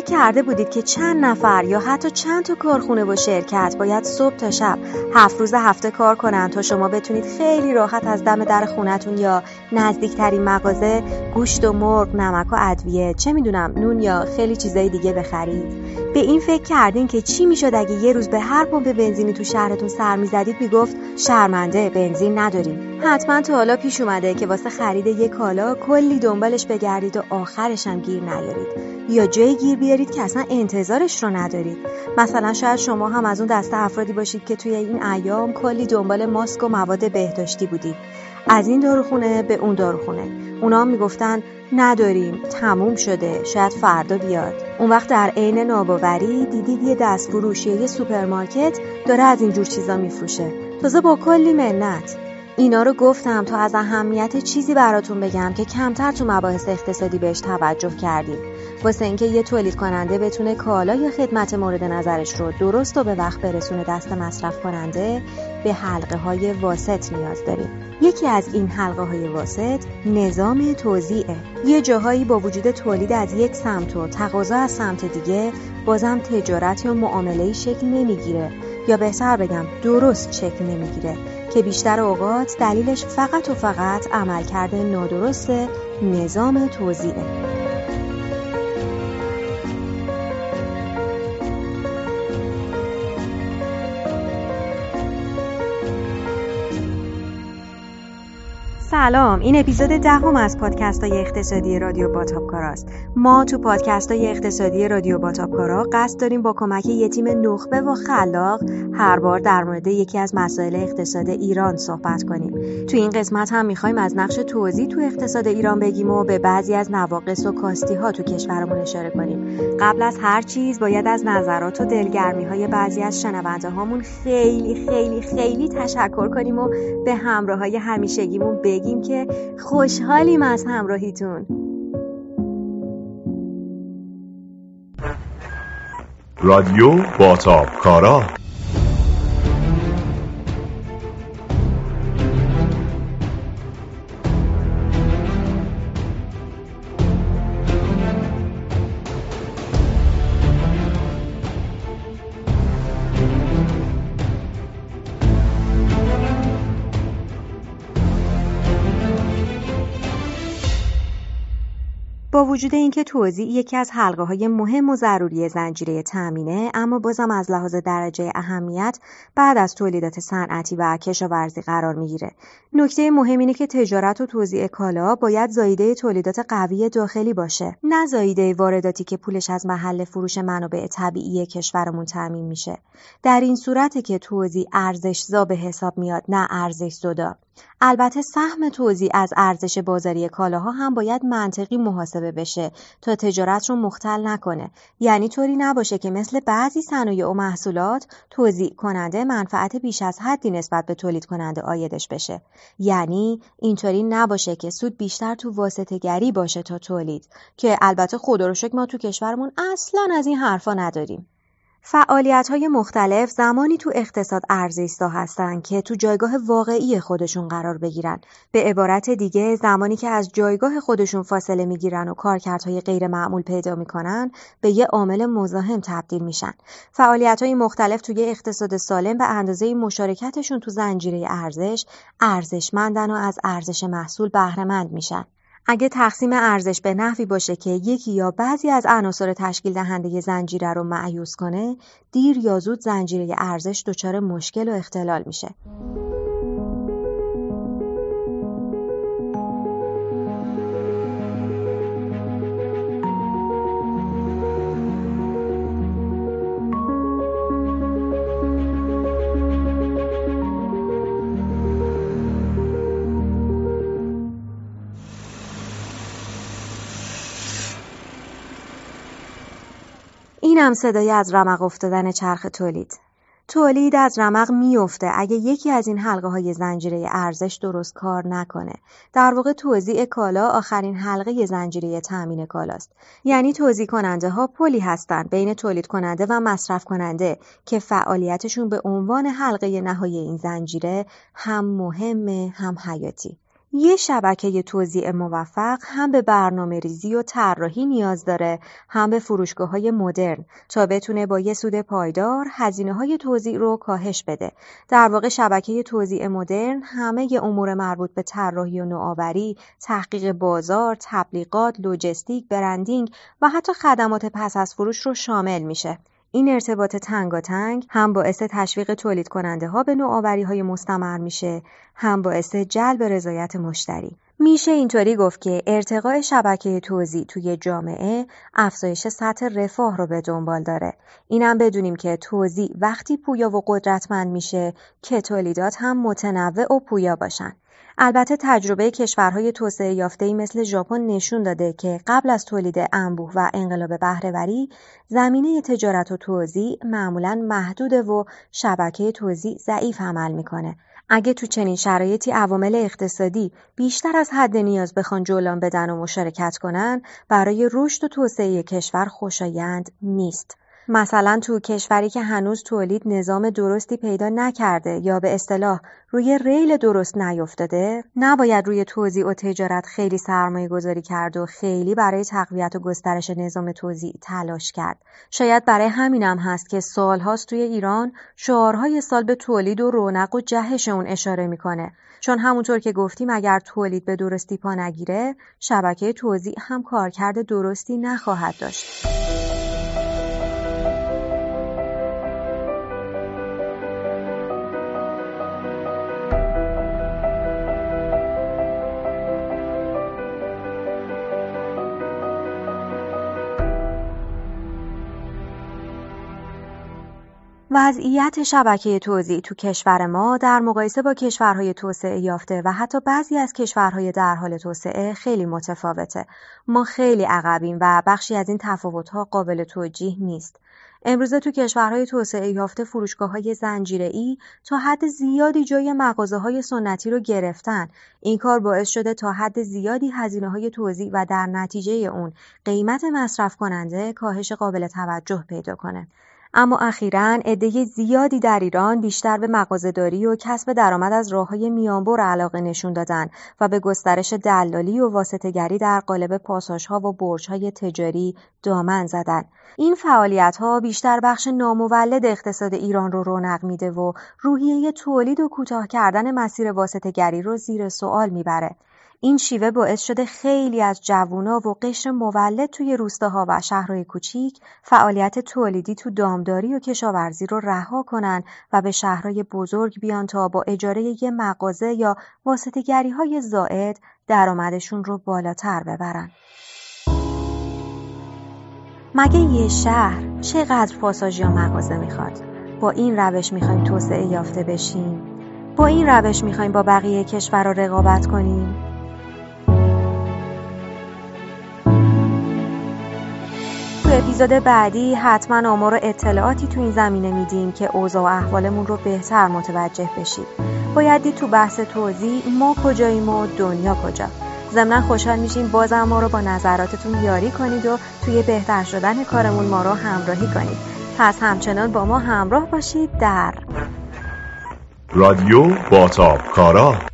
فکر کرده بودید که چند نفر یا حتی چند تا کارخونه و شرکت باید صبح تا شب هفت روز هفته کار کنن تا شما بتونید خیلی راحت از دم در خونتون یا نزدیکترین مغازه گوشت و مرغ، نمک و ادویه، چه می‌دونم نون یا خیلی چیزای دیگه بخرید؟ به این فکر کردین که چی می‌شد اگه یه روز به هر پمپ بنزینی تو شهرتون سر می‌زدید؟ می‌گفت شرمنده بنزین نداریم. حتما تو حالا پیش اومده که واسه خرید یه کالا کلی دنبالش بگردید و آخرش هم گیر نیارید. یا جایی گیر بیارید که اصلا انتظارش رو ندارید. مثلا شاید شما هم از اون دسته افرادی باشید که توی این ایام کلی دنبال ماسک و مواد بهداشتی بودید. از این داروخونه به اون داروخونه. اونا هم می‌گفتن نداریم تموم شده شاید فردا بیاد. اون وقت در عین ناباوری دیدید یه دست فروش یه سوپرمارکت داره از اینجور چیزا میفروشه. تازه با کلی منت. اینا رو گفتم تا از اهمیت چیزی براتون بگم که کمتر تو مباحث اقتصادی بهش توجه کردیم. واسه اینکه یه تولید کننده بتونه کالا یا خدمت مورد نظرش رو درست و به وقت برسونه دست مصرف کننده به حلقه های واسط نیاز داریم. یکی از این حلقه های واسط نظام توزیعه. یه جاهایی با وجود تولید از یک سمت و تقاضا از سمت دیگه بازم تجارت یا معامله شکل نمی‌گیره. یا بهتر بگم درست شکل نمی‌گیره که بیشتر اوقات دلیلش فقط و فقط عملکرد نادرست نظام توزیعه. سلام. این اپیزود دهم از پادکست های اقتصادی رادیو باتاپکاراست ما تو پادکست های اقتصادی رادیو باتاپکارا قصد داریم با کمک یه تیم نخبه و خلاق هر بار در مورد یکی از مسائل اقتصاد ایران صحبت کنیم. تو این قسمت هم می‌خوایم از نقش توزیع تو اقتصاد ایران بگیم و به بعضی از نواقص و کاستی ها تو کشورمون اشاره کنیم. قبل از هر چیز باید از نظرات و دلگرمی های بعضی از شنونده هامون خیلی خیلی خیلی تشکر کنیم و به همراه های همیشگیمون که خوشحالیم از همراهیتون. رادیو باتاب کارا با وجود اینکه توزیع یکی از حلقه های مهم و ضروری زنجیره تامینه اما بازم از لحاظ درجه اهمیت بعد از تولیدات صنعتی و کشاورزی قرار می‌گیره. نکته مهم اینه که تجارت و توزیع کالا باید زایده تولیدات قوی داخلی باشه نه زایده وارداتی که پولش از محل فروش منابع طبیعی کشورمون تامین میشه. در این صورت که توزیع ارزش زا به حساب میاد نه ارزش زدا. البته سهم توزیع از ارزش بازاری کالاها هم باید منطقی محاسبه بشه تا تجارت رو مختل نکنه. یعنی طوری نباشه که مثل بعضی صنایع و محصولات توزیع کننده منفعت بیش از حدی نسبت به تولید کننده آیدش بشه. یعنی اینطوری نباشه که سود بیشتر تو واسطه گری باشه تا تولید که البته خدا رو ما تو کشورمون اصلا از این حرفا نداریم. های مختلف زمانی تو اقتصاد ارزش‌زا هستن که تو جایگاه واقعی خودشون قرار بگیرن. به عبارت دیگه زمانی که از جایگاه خودشون فاصله می‌گیرن و کارکردهای غیر معمول پیدا می‌کنن به یه عامل مزاحم تبدیل میشن. های مختلف توی اقتصاد سالم به اندازه مشارکتشون تو زنجیره ارزش ارزشمندن و از ارزش محصول بهرهمند میشن. اگه تقسیم ارزش به نحوی باشه که یکی یا بعضی از عناصر تشکیل دهنده زنجیره رو معیوز کنه دیر یا زود زنجیره ارزش دچار مشکل و اختلال میشه. اینم صدای از رمق افتادن چرخ تولید. تولید از رمق میفته اگه یکی از این حلقه های زنجیره ارزش درست کار نکنه. در واقع توزیع کالا آخرین حلقه زنجیره تامین کالاست. یعنی توزیع کننده ها پلی هستند بین تولید کننده و مصرف کننده که فعالیتشون به عنوان حلقه نهایی این زنجیره هم مهمه هم حیاتی. یه شبکه توزیع موفق هم به برنامه ریزی و طراحی نیاز داره هم به فروشگاه های مدرن تا بتونه با یه سود پایدار هزینه های توزیع رو کاهش بده. در واقع شبکه توزیع مدرن همه ی امور مربوط به طراحی و نوآوری، تحقیق بازار، تبلیغات، لوجستیک، برندینگ و حتی خدمات پس از فروش رو شامل میشه. این ارتباط تنگاتنگ هم باعث تشویق تولید کننده ها به نوآوری های مستمر میشه هم باعث جلب رضایت مشتری میشه اینطوری گفت که ارتقاء شبکه توزیع توی جامعه افزایش سطح رفاه رو به دنبال داره. اینم بدونیم که توزیع وقتی پویا و قدرتمند میشه که تولیدات هم متنوع و پویا باشن. البته تجربه کشورهای توسعه یافته مثل ژاپن نشون داده که قبل از تولید انبوه و انقلاب بهرهوری زمینه تجارت و توزیع معمولا محدوده و شبکه توزیع ضعیف عمل می‌کنه. اگه تو چنین شرایطی عوامل اقتصادی بیشتر از حد نیاز بخوان جولان بدن و مشارکت کنن برای رشد و توسعه کشور خوشایند نیست. مثلا تو کشوری که هنوز تولید نظام درستی پیدا نکرده یا به اصطلاح روی ریل درست نیفتاده نباید روی توزیع و تجارت خیلی سرمایه گذاری کرد و خیلی برای تقویت و گسترش نظام توزیع تلاش کرد. شاید برای همینم هست که سالهاست توی ایران شعارهای سال به تولید و رونق و جهش اون اشاره می‌کنه. چون همونطور که گفتیم اگر تولید به درستی پا نگیره شبکه توزیع هم کارکرد درستی نخواهد داشت. وضعیت شبکه توزیع تو کشور ما در مقایسه با کشورهای توسعه یافته و حتی بعضی از کشورهای در حال توسعه خیلی متفاوته. ما خیلی عقبیم و بخشی از این تفاوتها قابل توجیه نیست. امروزه تو کشورهای توسعه یافته فروشگاه های ای تا حد زیادی جای مغازه های سنتی رو گرفتن. این کار باعث شده تا حد زیادی هزینه های توزیع و در نتیجه اون قیمت مصرف کننده کاهش قابل توجه پیدا کنه. اما اخیرا عده زیادی در ایران بیشتر به مغازهداری و کسب درآمد از راههای میانبر علاقه نشون دادن و به گسترش دلالی و واسطهگری در قالب پاساژها و برجهای تجاری دامن زدن. این فعالیت ها بیشتر بخش نامولد اقتصاد ایران رو رونق میده و روحیه تولید و کوتاه کردن مسیر واسطهگری رو زیر سوال می‌بره. این شیوه باعث شده خیلی از جوونا و قشر مولد توی روستاها و شهرهای کوچیک فعالیت تولیدی تو دامداری و کشاورزی رو رها کنن و به شهرهای بزرگ بیان تا با اجاره یه مغازه یا واسطگری های زائد درآمدشون رو بالاتر ببرن. مگه یه شهر چقدر پاساژ یا مغازه می‌خواد؟ با این روش می‌خوایم توسعه یافته بشیم؟ با این روش می‌خوایم با بقیه کشور رقابت کنیم؟ اپیزود بعدی حتما آمار و اطلاعاتی تو این زمینه میدیم که اوضاع و احوالمون رو بهتر متوجه بشید باید دید تو بحث توضیح ما کجاییم و دنیا کجا. ضمنا خوشحال میشیم بازم ما رو با نظراتتون یاری کنید و توی بهتر شدن کارمون ما رو همراهی کنید. پس همچنان با ما همراه باشید در رادیو باتاب کارا.